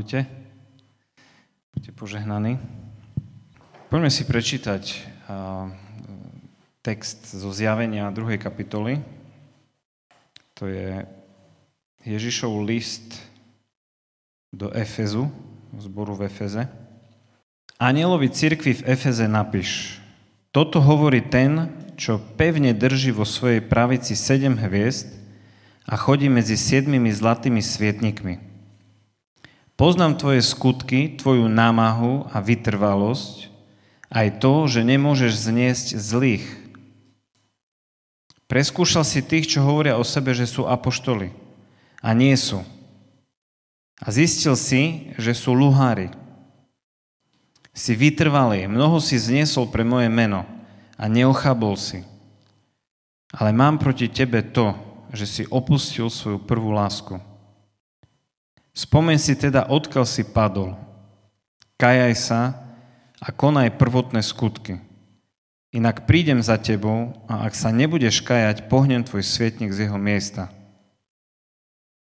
Ahojte. Buďte požehnaní. Poďme si prečítať text zo zjavenia 2. kapitoly. To je Ježišov list do Efezu, zboru v Efeze. Anielovi cirkvi v Efeze napíš. Toto hovorí ten, čo pevne drží vo svojej pravici sedem hviezd a chodí medzi siedmimi zlatými svietnikmi. Poznám tvoje skutky, tvoju námahu a vytrvalosť, aj to, že nemôžeš zniesť zlých. Preskúšal si tých, čo hovoria o sebe, že sú apoštoli. A nie sú. A zistil si, že sú luhári. Si vytrvalý, mnoho si zniesol pre moje meno a neochabol si. Ale mám proti tebe to, že si opustil svoju prvú lásku. Spomeň si teda, odkiaľ si padol. Kajaj sa a konaj prvotné skutky. Inak prídem za tebou a ak sa nebudeš kajať, pohnem tvoj svietnik z jeho miesta.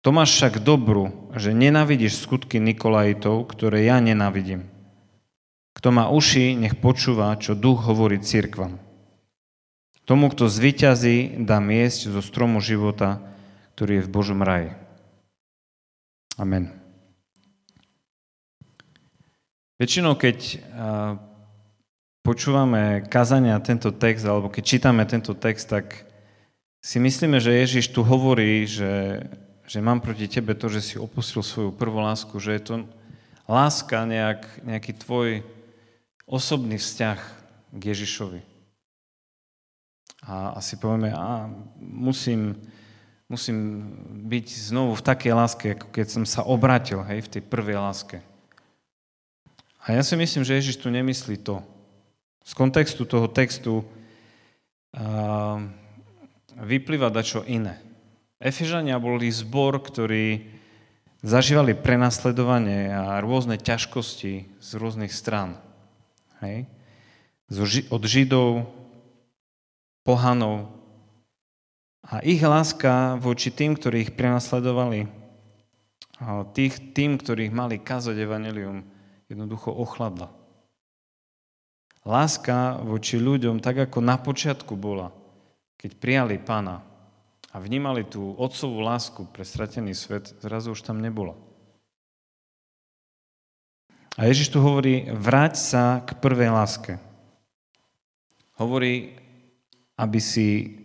To máš však dobru, že nenavidíš skutky Nikolajitov, ktoré ja nenavidím. Kto má uši, nech počúva, čo duch hovorí cirkvam. Tomu, kto zvyťazí, dá miesť zo stromu života, ktorý je v Božom raji. Amen. Väčšinou, keď počúvame kazania tento text, alebo keď čítame tento text, tak si myslíme, že Ježiš tu hovorí, že, že mám proti tebe to, že si opustil svoju prvú lásku, že je to láska, nejak, nejaký tvoj osobný vzťah k Ježišovi. A asi povieme, a musím, musím byť znovu v takej láske, ako keď som sa obratil, hej, v tej prvej láske. A ja si myslím, že Ježiš tu nemyslí to. Z kontextu toho textu uh, vyplýva dačo iné. Efežania boli zbor, ktorí zažívali prenasledovanie a rôzne ťažkosti z rôznych strán. Hej? Od Židov, pohanov, a ich láska voči tým, ktorí ich prenasledovali, tých, tým, ktorých mali kázať evanelium, jednoducho ochladla. Láska voči ľuďom, tak ako na počiatku bola, keď prijali pána a vnímali tú otcovú lásku pre stratený svet, zrazu už tam nebola. A Ježiš tu hovorí, vráť sa k prvej láske. Hovorí, aby si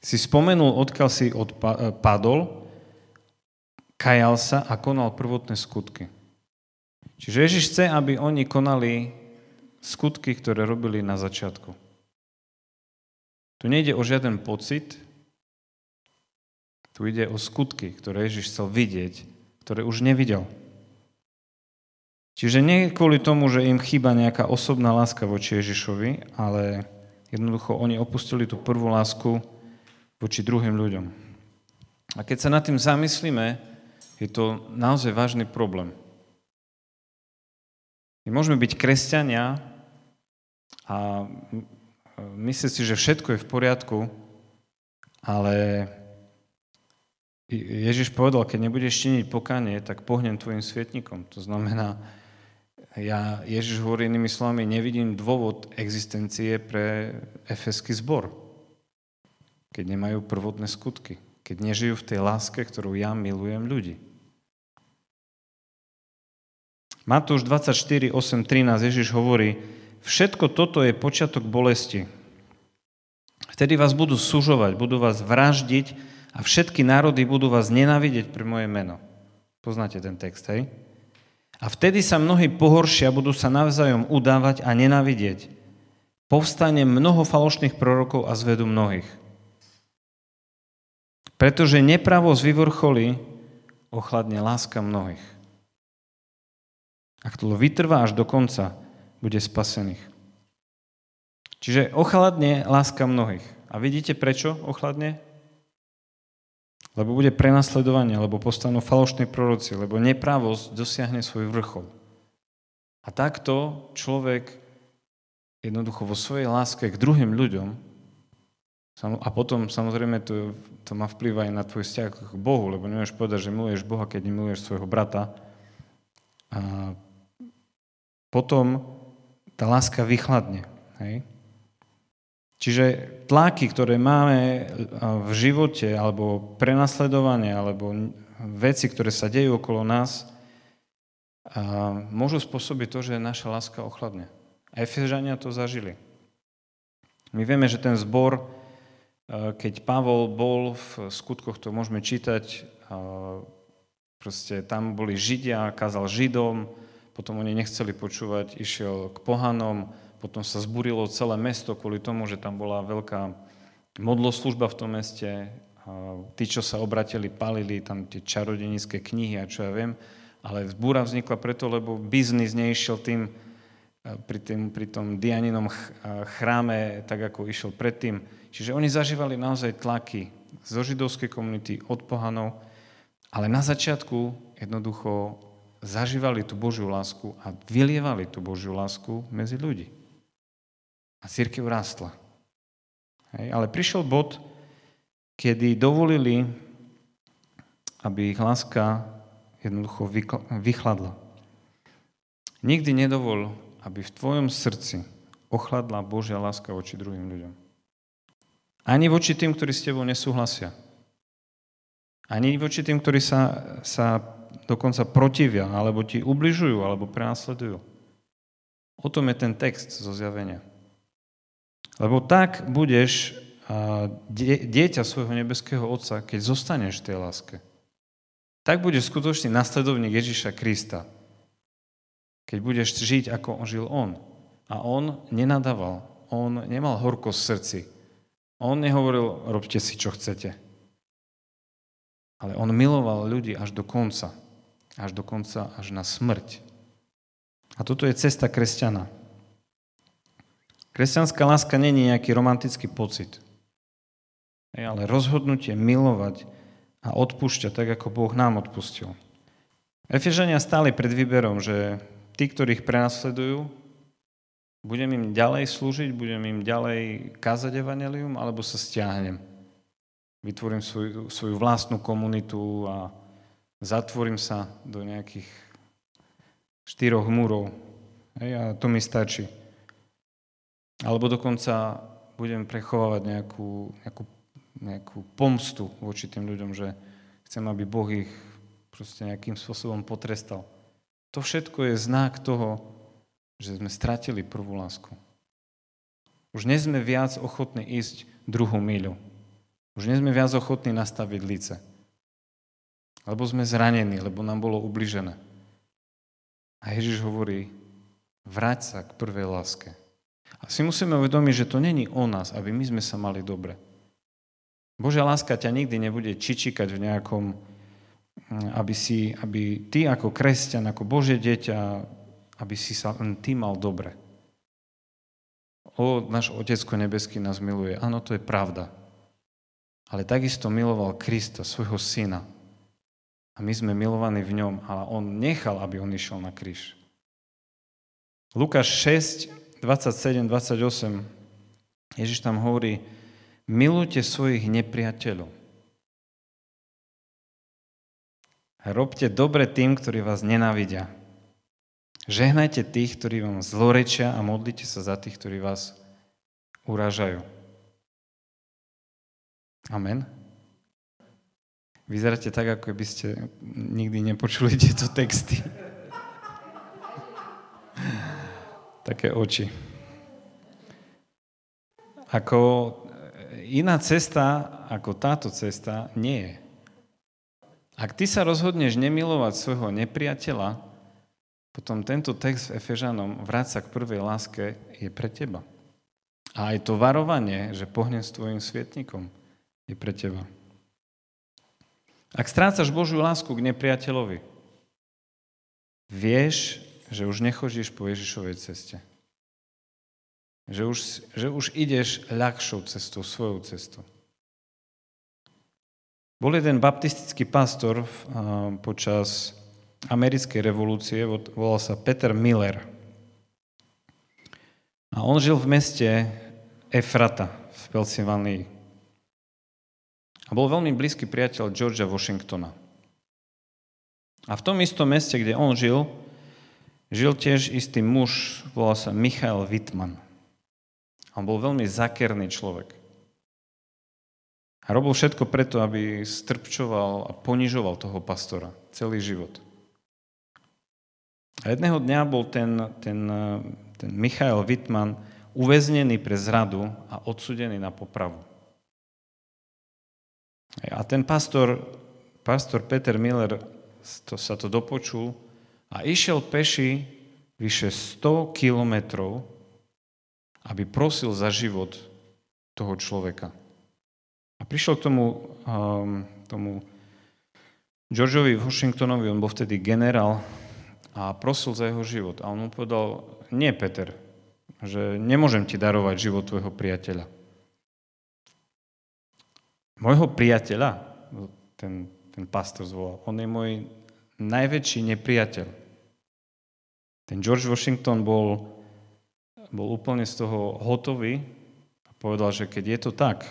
si spomenul, odkiaľ si odpadol, kajal sa a konal prvotné skutky. Čiže Ježiš chce, aby oni konali skutky, ktoré robili na začiatku. Tu nejde o žiaden pocit, tu ide o skutky, ktoré Ježiš chcel vidieť, ktoré už nevidel. Čiže nie kvôli tomu, že im chýba nejaká osobná láska voči Ježišovi, ale Jednoducho oni opustili tú prvú lásku voči druhým ľuďom. A keď sa nad tým zamyslíme, je to naozaj vážny problém. My môžeme byť kresťania a myslieť si, že všetko je v poriadku, ale Ježiš povedal, keď nebudeš činiť pokanie, tak pohnem tvojim svietnikom. To znamená, ja, Ježiš hovorí inými slovami, nevidím dôvod existencie pre efeský zbor, keď nemajú prvotné skutky, keď nežijú v tej láske, ktorú ja milujem ľudí. Matúš 24, 8, 13 Ježiš hovorí, všetko toto je počiatok bolesti. Vtedy vás budú sužovať, budú vás vraždiť a všetky národy budú vás nenávidieť pre moje meno. Poznáte ten text, hej? A vtedy sa mnohí pohoršia, budú sa navzájom udávať a nenavidieť. Povstane mnoho falošných prorokov a zvedú mnohých. Pretože nepravosť vyvrcholí, ochladne láska mnohých. Ak to vytrvá až do konca, bude spasených. Čiže ochladne láska mnohých. A vidíte prečo ochladne? Lebo bude prenasledovanie, lebo postanú falošní proroci, lebo nepravosť dosiahne svoj vrchol. A takto človek jednoducho vo svojej láske k druhým ľuďom A potom samozrejme to, to má vplyv aj na tvoj vzťah k Bohu, lebo nemôžeš povedať, že miluješ Boha, keď nemiluješ svojho brata. A potom tá láska vychladne. Hej? Čiže tlaky, ktoré máme v živote, alebo prenasledovanie, alebo veci, ktoré sa dejú okolo nás, môžu spôsobiť to, že naša láska ochladne. A Efežania to zažili. My vieme, že ten zbor, keď Pavol bol v skutkoch, to môžeme čítať, proste tam boli Židia, kázal Židom, potom oni nechceli počúvať, išiel k pohanom, potom sa zburilo celé mesto kvôli tomu, že tam bola veľká modloslužba v tom meste. Tí, čo sa obratili, palili tam tie čarodenické knihy a čo ja viem. Ale zbúra vznikla preto, lebo biznis neišiel tým, pri, tým, pri tom Dianinom chráme, tak ako išiel predtým. Čiže oni zažívali naozaj tlaky zo židovskej komunity, od pohanov, ale na začiatku jednoducho zažívali tú Božiu lásku a vylievali tú Božiu lásku medzi ľudí. A církev rástla. Hej, ale prišiel bod, kedy dovolili, aby ich láska jednoducho vychladla. Nikdy nedovol, aby v tvojom srdci ochladla Božia láska voči druhým ľuďom. Ani voči tým, ktorí s tebou nesúhlasia. Ani voči tým, ktorí sa, sa dokonca protivia, alebo ti ubližujú, alebo prenasledujú. O tom je ten text zo zjavenia. Lebo tak budeš dieťa svojho nebeského Otca, keď zostaneš v tej láske. Tak budeš skutočný nasledovník Ježiša Krista. Keď budeš žiť, ako žil On. A On nenadával. On nemal horkosť v srdci. On nehovoril, robte si, čo chcete. Ale on miloval ľudí až do konca. Až do konca, až na smrť. A toto je cesta kresťana. Kresťanská láska není nejaký romantický pocit, ale rozhodnutie milovať a odpúšťať tak, ako Boh nám odpustil. Efežania stáli pred výberom, že tí, ktorých prenasledujú, budem im ďalej slúžiť, budem im ďalej kázať evanelium, alebo sa stiahnem. Vytvorím svoju, svoju vlastnú komunitu a zatvorím sa do nejakých štyroch múrov. Hej, a to mi stačí. Alebo dokonca budem prechovávať nejakú, nejakú, nejakú pomstu voči tým ľuďom, že chcem, aby Boh ich proste nejakým spôsobom potrestal. To všetko je znak toho, že sme stratili prvú lásku. Už nie sme viac ochotní ísť druhú míľu. Už nie sme viac ochotní nastaviť lice. Lebo sme zranení, lebo nám bolo ubližené. A Ježiš hovorí, vráť sa k prvej láske. A si musíme uvedomiť, že to není o nás, aby my sme sa mali dobre. Božia láska ťa nikdy nebude čičikať v nejakom, mm, aby, si, aby ty ako kresťan, ako Božie dieťa, aby si sa len ty mal dobre. O, náš Otecko nebeský nás miluje. Áno, to je pravda. Ale takisto miloval Krista, svojho syna. A my sme milovaní v ňom, ale on nechal, aby on išiel na kríž. Lukáš 6, 27, 28, Ježiš tam hovorí, milujte svojich nepriateľov. Robte dobre tým, ktorí vás nenávidia. Žehnajte tých, ktorí vám zlorečia a modlite sa za tých, ktorí vás uražajú. Amen. Vyzeráte tak, ako by ste nikdy nepočuli tieto texty. Také oči. Ako iná cesta, ako táto cesta, nie je. Ak ty sa rozhodneš nemilovať svojho nepriateľa, potom tento text v Efežanom, vráť sa k prvej láske, je pre teba. A aj to varovanie, že pohnem s tvojim svietnikom, je pre teba. Ak strácaš Božiu lásku k nepriateľovi, vieš, že už nechodíš po Ježišovej ceste. Že už, že už ideš ľahšou cestou, svojou cestou. Bol jeden baptistický pastor počas americkej revolúcie, volal sa Peter Miller. A on žil v meste Efrata v Pensylvánii. A bol veľmi blízky priateľ Georgia Washingtona. A v tom istom meste, kde on žil, žil tiež istý muž, volal sa Michael Wittmann. On bol veľmi zakerný človek. A robil všetko preto, aby strpčoval a ponižoval toho pastora celý život. A jedného dňa bol ten, ten, ten Michael Wittmann uväznený pre zradu a odsudený na popravu. A ten pastor, pastor Peter Miller to, sa to dopočul a išiel peši vyše 100 kilometrov aby prosil za život toho človeka. A prišiel k tomu, um, tomu Georgeovi Washingtonovi, on bol vtedy generál, a prosil za jeho život. A on mu povedal, nie Peter, že nemôžem ti darovať život tvojho priateľa. Mojho priateľa, ten, ten pastor zvolal, on je môj najväčší nepriateľ. Ten George Washington bol bol úplne z toho hotový a povedal, že keď je to tak,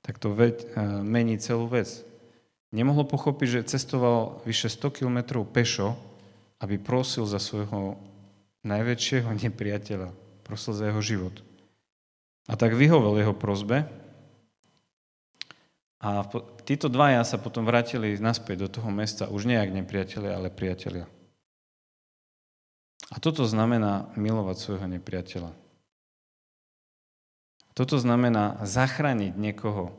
tak to veď, e, mení celú vec. Nemohol pochopiť, že cestoval vyše 100 kilometrov pešo, aby prosil za svojho najväčšieho nepriateľa. Prosil za jeho život. A tak vyhovel jeho prozbe. A títo dvaja sa potom vrátili naspäť do toho mesta, už nejak nepriatelia, ale priatelia. A toto znamená milovať svojho nepriateľa. Toto znamená zachrániť niekoho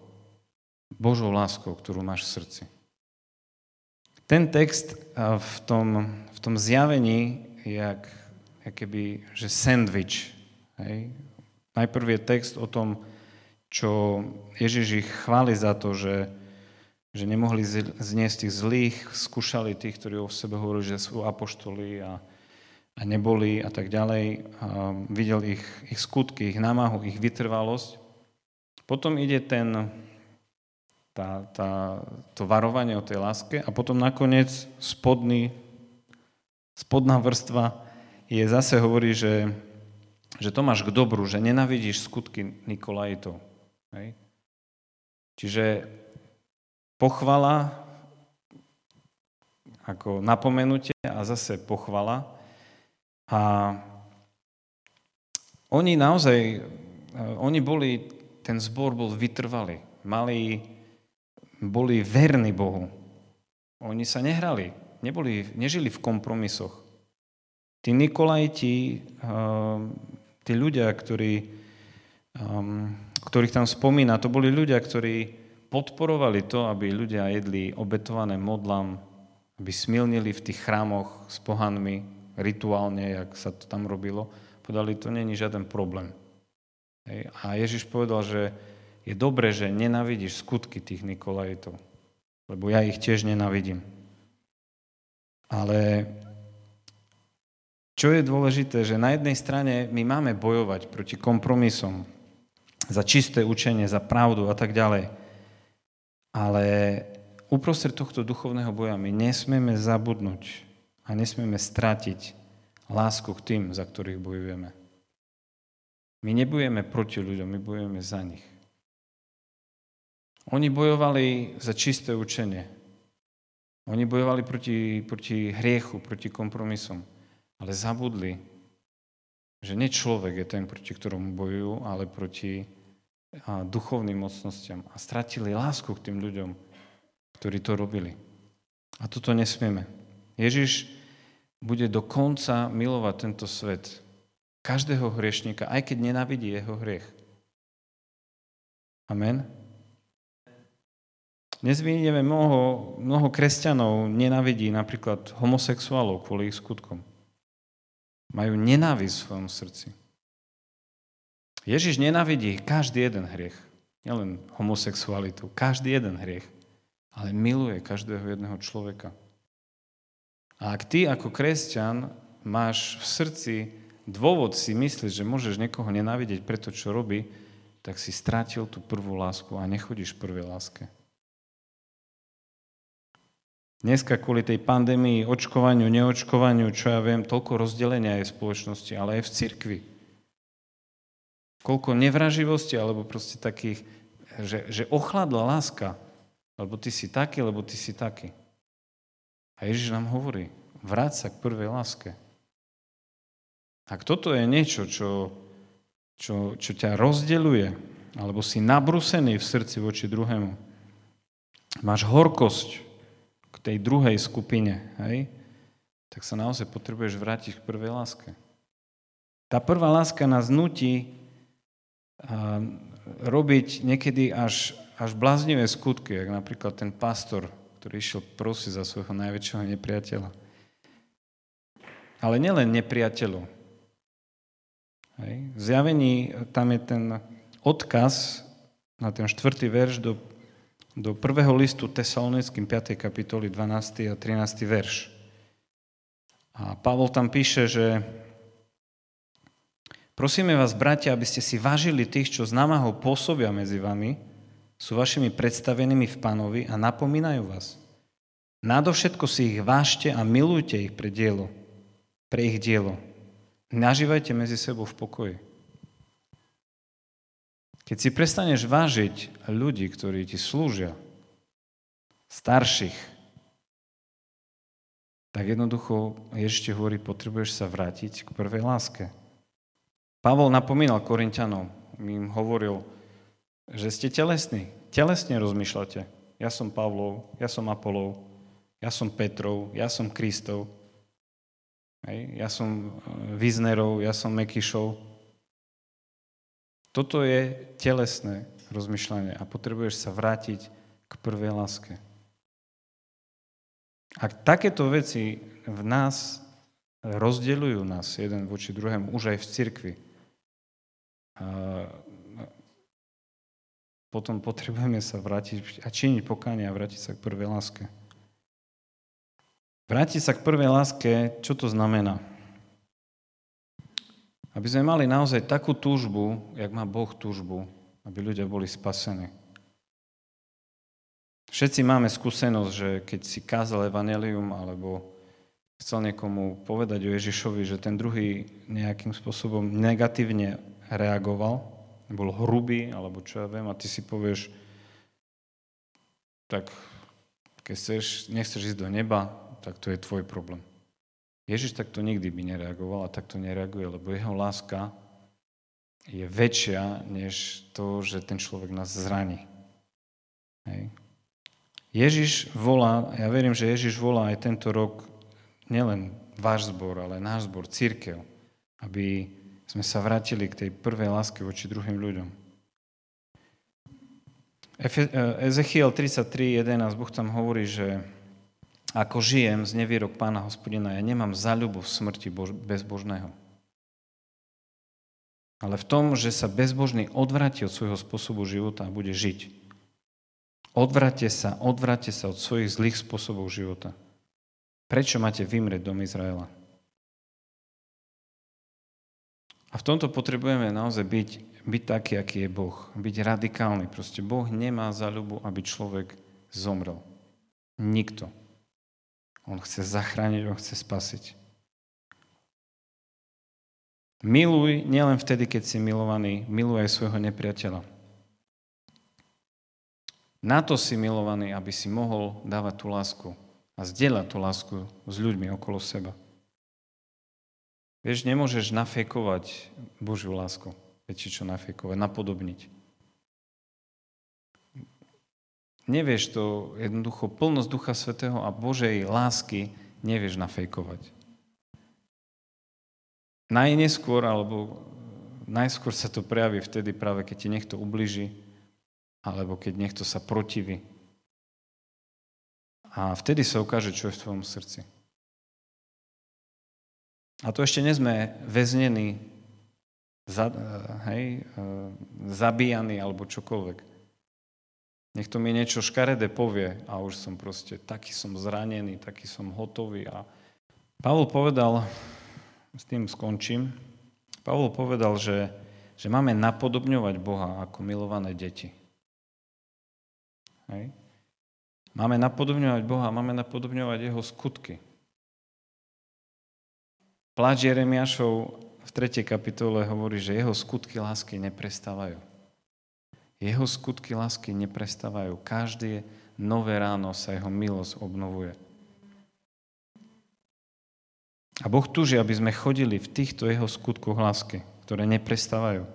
Božou láskou, ktorú máš v srdci. Ten text v tom, v tom zjavení jak, jak keby, že sandwich. Hej? Najprv je text o tom, čo Ježiš ich chváli za to, že, že nemohli zniesť tých zlých, skúšali tých, ktorí o sebe hovorili, že sú apoštoli a, a neboli a tak ďalej. A videl ich, ich skutky, ich námahu, ich vytrvalosť. Potom ide ten, tá, tá, to varovanie o tej láske a potom nakoniec spodný, spodná vrstva je zase hovorí, že, že to máš k dobru, že nenavidíš skutky Nikolajitov. Hej? Čiže pochvala ako napomenutie a zase pochvala a oni naozaj, e, oni boli, ten zbor bol vytrvalý. Mali, boli verní Bohu. Oni sa nehrali, neboli, nežili v kompromisoch. Tí Nikolajti, e, tí ľudia, ktorí, e, ktorých tam spomína, to boli ľudia, ktorí podporovali to, aby ľudia jedli obetované modlám, aby smilnili v tých chrámoch s pohanmi, rituálne, jak sa to tam robilo, povedali, to není žiaden problém. Hej. A Ježiš povedal, že je dobré, že nenavidíš skutky tých Nikolajitov, lebo ja ich tiež nenavidím. Ale čo je dôležité, že na jednej strane my máme bojovať proti kompromisom, za čisté učenie, za pravdu a tak ďalej. Ale uprostred tohto duchovného boja my nesmieme zabudnúť a nesmieme stratiť lásku k tým, za ktorých bojujeme. My nebojujeme proti ľuďom, my bojujeme za nich. Oni bojovali za čisté učenie. Oni bojovali proti, proti hriechu, proti kompromisom. Ale zabudli, že nie človek je ten, proti ktorom bojujú, ale proti duchovným mocnostiam. A stratili lásku k tým ľuďom, ktorí to robili. A toto nesmieme. Ježiš bude do konca milovať tento svet. Každého hriešníka, aj keď nenávidí jeho hriech. Amen. Dnes vidíme mnoho, mnoho kresťanov nenávidí napríklad homosexuálov kvôli ich skutkom. Majú nenávisť v svojom srdci. Ježiš nenávidí každý jeden hriech. Nielen homosexualitu, každý jeden hriech. Ale miluje každého jedného človeka. A ak ty ako kresťan máš v srdci dôvod si myslieť, že môžeš niekoho nenávidieť preto, čo robí, tak si strátil tú prvú lásku a nechodíš v prvej láske. Dneska kvôli tej pandémii, očkovaniu, neočkovaniu, čo ja viem, toľko rozdelenia je v spoločnosti, ale aj v cirkvi. Koľko nevraživosti, alebo proste takých, že, že ochladla láska Lebo ty si taký, lebo ty si taký. A Ježiš nám hovorí, vráť sa k prvej láske. Ak toto je niečo, čo, čo, čo ťa rozdeluje, alebo si nabrusený v srdci voči druhému, máš horkosť k tej druhej skupine, hej, tak sa naozaj potrebuješ vrátiť k prvej láske. Tá prvá láska nás nutí robiť niekedy až, až bláznivé skutky, ako napríklad ten pastor, ktorý išiel prosiť za svojho najväčšieho nepriateľa. Ale nielen nepriateľov, Hej. V zjavení tam je ten odkaz na ten štvrtý verš do, do prvého listu Tesalonickým 5. kapitoly 12. a 13. verš. A Pavol tam píše, že prosíme vás, bratia, aby ste si vážili tých, čo s námahou pôsobia medzi vami, sú vašimi predstavenými v pánovi a napomínajú vás. Nadovšetko si ich vážte a milujte ich pre dielo, pre ich dielo, Nažívajte medzi sebou v pokoji. Keď si prestaneš vážiť ľudí, ktorí ti slúžia, starších, tak jednoducho ešte hovorí, potrebuješ sa vrátiť k prvej láske. Pavol napomínal Korintianov, im hovoril, že ste telesní, telesne rozmýšľate. Ja som Pavlov, ja som Apolov, ja som Petrov, ja som Kristov. Hej. Ja som Viznerov, ja som Mekyšov. Toto je telesné rozmýšľanie a potrebuješ sa vrátiť k prvej láske. Ak takéto veci v nás rozdeľujú nás jeden voči druhému, už aj v cirkvi, potom potrebujeme sa vrátiť a činiť pokánie a vrátiť sa k prvej láske. Vrátiť sa k prvej láske, čo to znamená? Aby sme mali naozaj takú túžbu, jak má Boh túžbu, aby ľudia boli spasení. Všetci máme skúsenosť, že keď si kázal evanelium alebo chcel niekomu povedať o Ježišovi, že ten druhý nejakým spôsobom negatívne reagoval, bol hrubý, alebo čo ja viem, a ty si povieš, tak keď chceš, nechceš ísť do neba, tak to je tvoj problém. Ježiš takto nikdy by nereagoval a takto nereaguje, lebo jeho láska je väčšia, než to, že ten človek nás zraní. Hej. Ježiš volá, ja verím, že Ježiš volá aj tento rok nielen váš zbor, ale náš zbor, církev, aby sme sa vrátili k tej prvej láske voči druhým ľuďom. Ezechiel 33.11, Boh tam hovorí, že ako žijem z nevýrok pána hospodina, ja nemám záľubu v smrti bož- bezbožného. Ale v tom, že sa bezbožný odvráti od svojho spôsobu života a bude žiť. Odvráte sa, odvráte sa od svojich zlých spôsobov života. Prečo máte vymrieť dom Izraela? A v tomto potrebujeme naozaj byť, byť taký, aký je Boh. Byť radikálny. Proste Boh nemá záľubu, aby človek zomrel. Nikto. On chce zachrániť, on chce spasiť. Miluj nielen vtedy, keď si milovaný, miluj aj svojho nepriateľa. Na to si milovaný, aby si mohol dávať tú lásku a zdieľať tú lásku s ľuďmi okolo seba. Vieš, nemôžeš nafejkovať Božiu lásku. Vieš, čo nafejkovať? Napodobniť. nevieš to jednoducho, plnosť Ducha Svetého a Božej lásky nevieš nafejkovať. Najneskôr, alebo najskôr sa to prejaví vtedy práve, keď ti niekto ubliží, alebo keď niekto sa protiví. A vtedy sa ukáže, čo je v tvojom srdci. A to ešte nie sme väznení, za, hej, e, zabíjaní alebo čokoľvek. Nech to mi niečo škaredé povie a už som proste taký som zranený, taký som hotový. A Pavol povedal, s tým skončím, Pavol povedal, že, že máme napodobňovať Boha ako milované deti. Hej. Máme napodobňovať Boha, máme napodobňovať Jeho skutky. Pláč Jeremiašov v 3. kapitole hovorí, že jeho skutky lásky neprestávajú. Jeho skutky lásky neprestávajú. Každý nové ráno sa jeho milosť obnovuje. A Boh túži, aby sme chodili v týchto jeho skutkoch lásky, ktoré neprestávajú.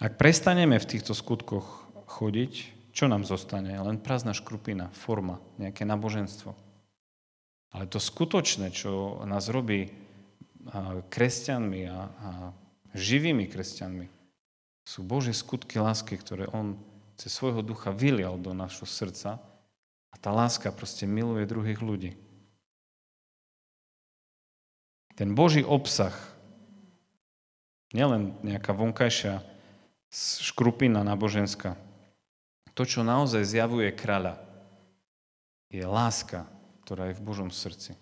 Ak prestaneme v týchto skutkoch chodiť, čo nám zostane? Len prázdna škrupina, forma, nejaké náboženstvo. Ale to skutočné, čo nás robí kresťanmi a, a živými kresťanmi, sú Božie skutky lásky, ktoré On cez svojho ducha vylial do našho srdca a tá láska proste miluje druhých ľudí. Ten Boží obsah, nielen nejaká vonkajšia škrupina náboženská, to, čo naozaj zjavuje kráľa, je láska, ktorá je v Božom srdci.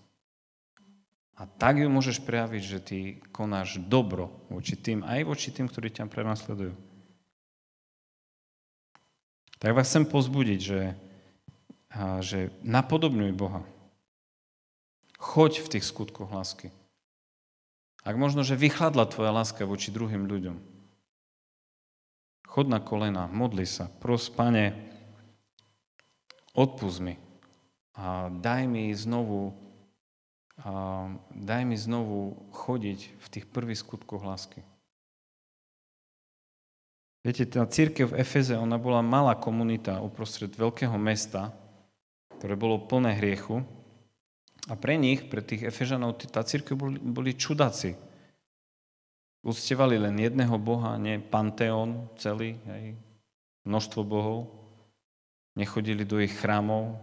A tak ju môžeš prejaviť, že ty konáš dobro voči tým, aj voči tým, ktorí ťa prenasledujú. Tak vás chcem pozbudiť, že, že napodobňuj Boha. Choď v tých skutkoch lásky. Ak možno, že vychladla tvoja láska voči druhým ľuďom. Chod na kolena, modli sa, pros, pane, odpust mi a daj mi znovu a daj mi znovu chodiť v tých prvých skutkoch lásky. Viete, tá církev v Efeze, ona bola malá komunita uprostred veľkého mesta, ktoré bolo plné hriechu a pre nich, pre tých Efežanov, tá církev boli, boli čudáci. Uctievali len jedného Boha, nie panteón celý, hej, množstvo bohov. Nechodili do ich chrámov,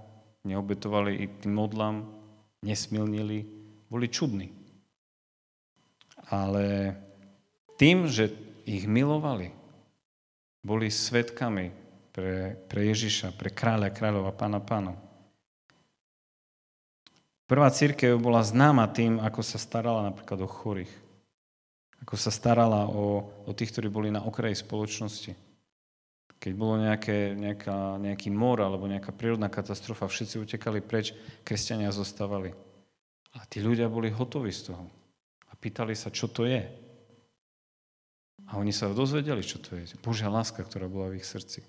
neobetovali i tým modlám, nesmilnili, boli čudní. Ale tým, že ich milovali, boli svetkami pre, pre Ježiša, pre kráľa, kráľova, pána, pánov. Prvá církev bola známa tým, ako sa starala napríklad o chorých. Ako sa starala o, o tých, ktorí boli na okraji spoločnosti. Keď bolo nejaké, nejaká, nejaký mor alebo nejaká prírodná katastrofa, všetci utekali preč, kresťania zostávali. A tí ľudia boli hotoví z toho. A pýtali sa, čo to je. A oni sa dozvedeli, čo to je. Božia láska, ktorá bola v ich srdci.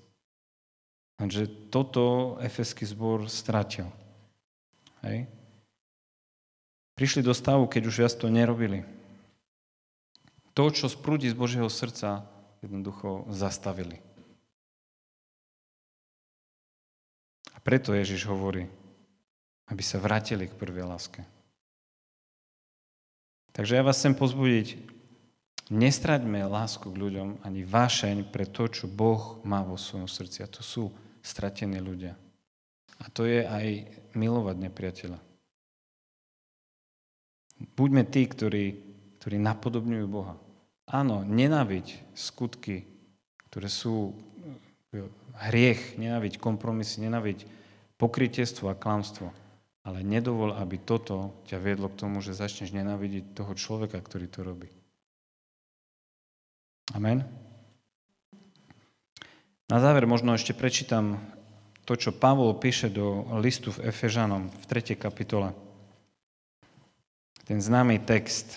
Takže toto efeský zbor stratil. Hej? Prišli do stavu, keď už viac to nerobili. To, čo sprúdi z Božieho srdca, jednoducho zastavili. Preto Ježiš hovorí, aby sa vrátili k prvej láske. Takže ja vás chcem pozbudiť, nestraďme lásku k ľuďom ani vášeň pre to, čo Boh má vo svojom srdci. A to sú stratení ľudia. A to je aj milovať nepriateľa. Buďme tí, ktorí, ktorí napodobňujú Boha. Áno, nenáviť skutky, ktoré sú hriech, nenáviť kompromisy, nenáviť pokrytiestvo a klamstvo. Ale nedovol, aby toto ťa viedlo k tomu, že začneš nenávidieť toho človeka, ktorý to robí. Amen. Na záver možno ešte prečítam to, čo Pavol píše do listu v Efežanom v 3. kapitole ten známy text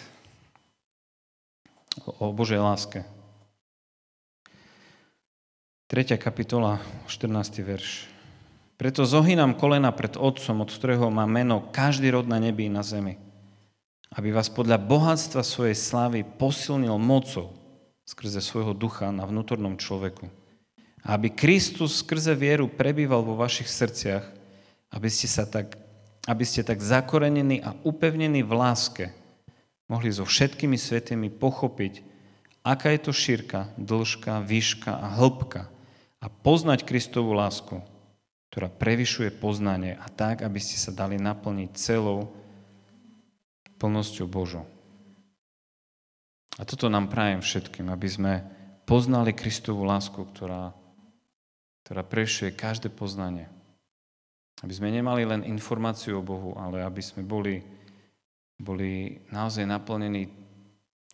o Božej láske. 3. kapitola, 14. verš. Preto zohynám kolena pred Otcom, od ktorého má meno každý rod na nebi i na zemi, aby vás podľa bohatstva svojej slávy posilnil mocou skrze svojho ducha na vnútornom človeku. A aby Kristus skrze vieru prebýval vo vašich srdciach, aby ste sa tak aby ste tak zakorenení a upevnení v láske mohli so všetkými svetými pochopiť, aká je to šírka, dĺžka, výška a hĺbka a poznať Kristovú lásku, ktorá prevyšuje poznanie a tak, aby ste sa dali naplniť celou plnosťou Božou. A toto nám prajem všetkým, aby sme poznali Kristovú lásku, ktorá, ktorá prevyšuje každé poznanie. Aby sme nemali len informáciu o Bohu, ale aby sme boli, boli naozaj naplnení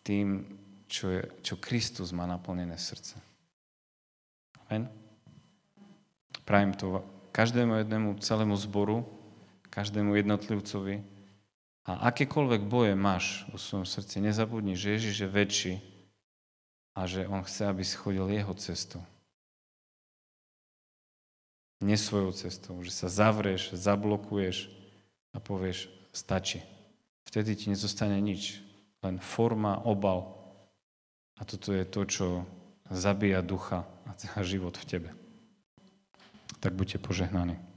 tým, čo, je, čo Kristus má naplnené srdce. Amen. Prajem to každému jednému celému zboru, každému jednotlivcovi. A akékoľvek boje máš vo svojom srdci, nezabudni, že Ježiš je väčší a že On chce, aby si chodil Jeho cestou. nie svojou cestou, že sa zavreš, zablokuješ a povieš, stačí. Vtedy ti nezostane nič, len forma, obal. A toto je to, čo zabíja ducha a život v tebe. Tak buďte požehnaní.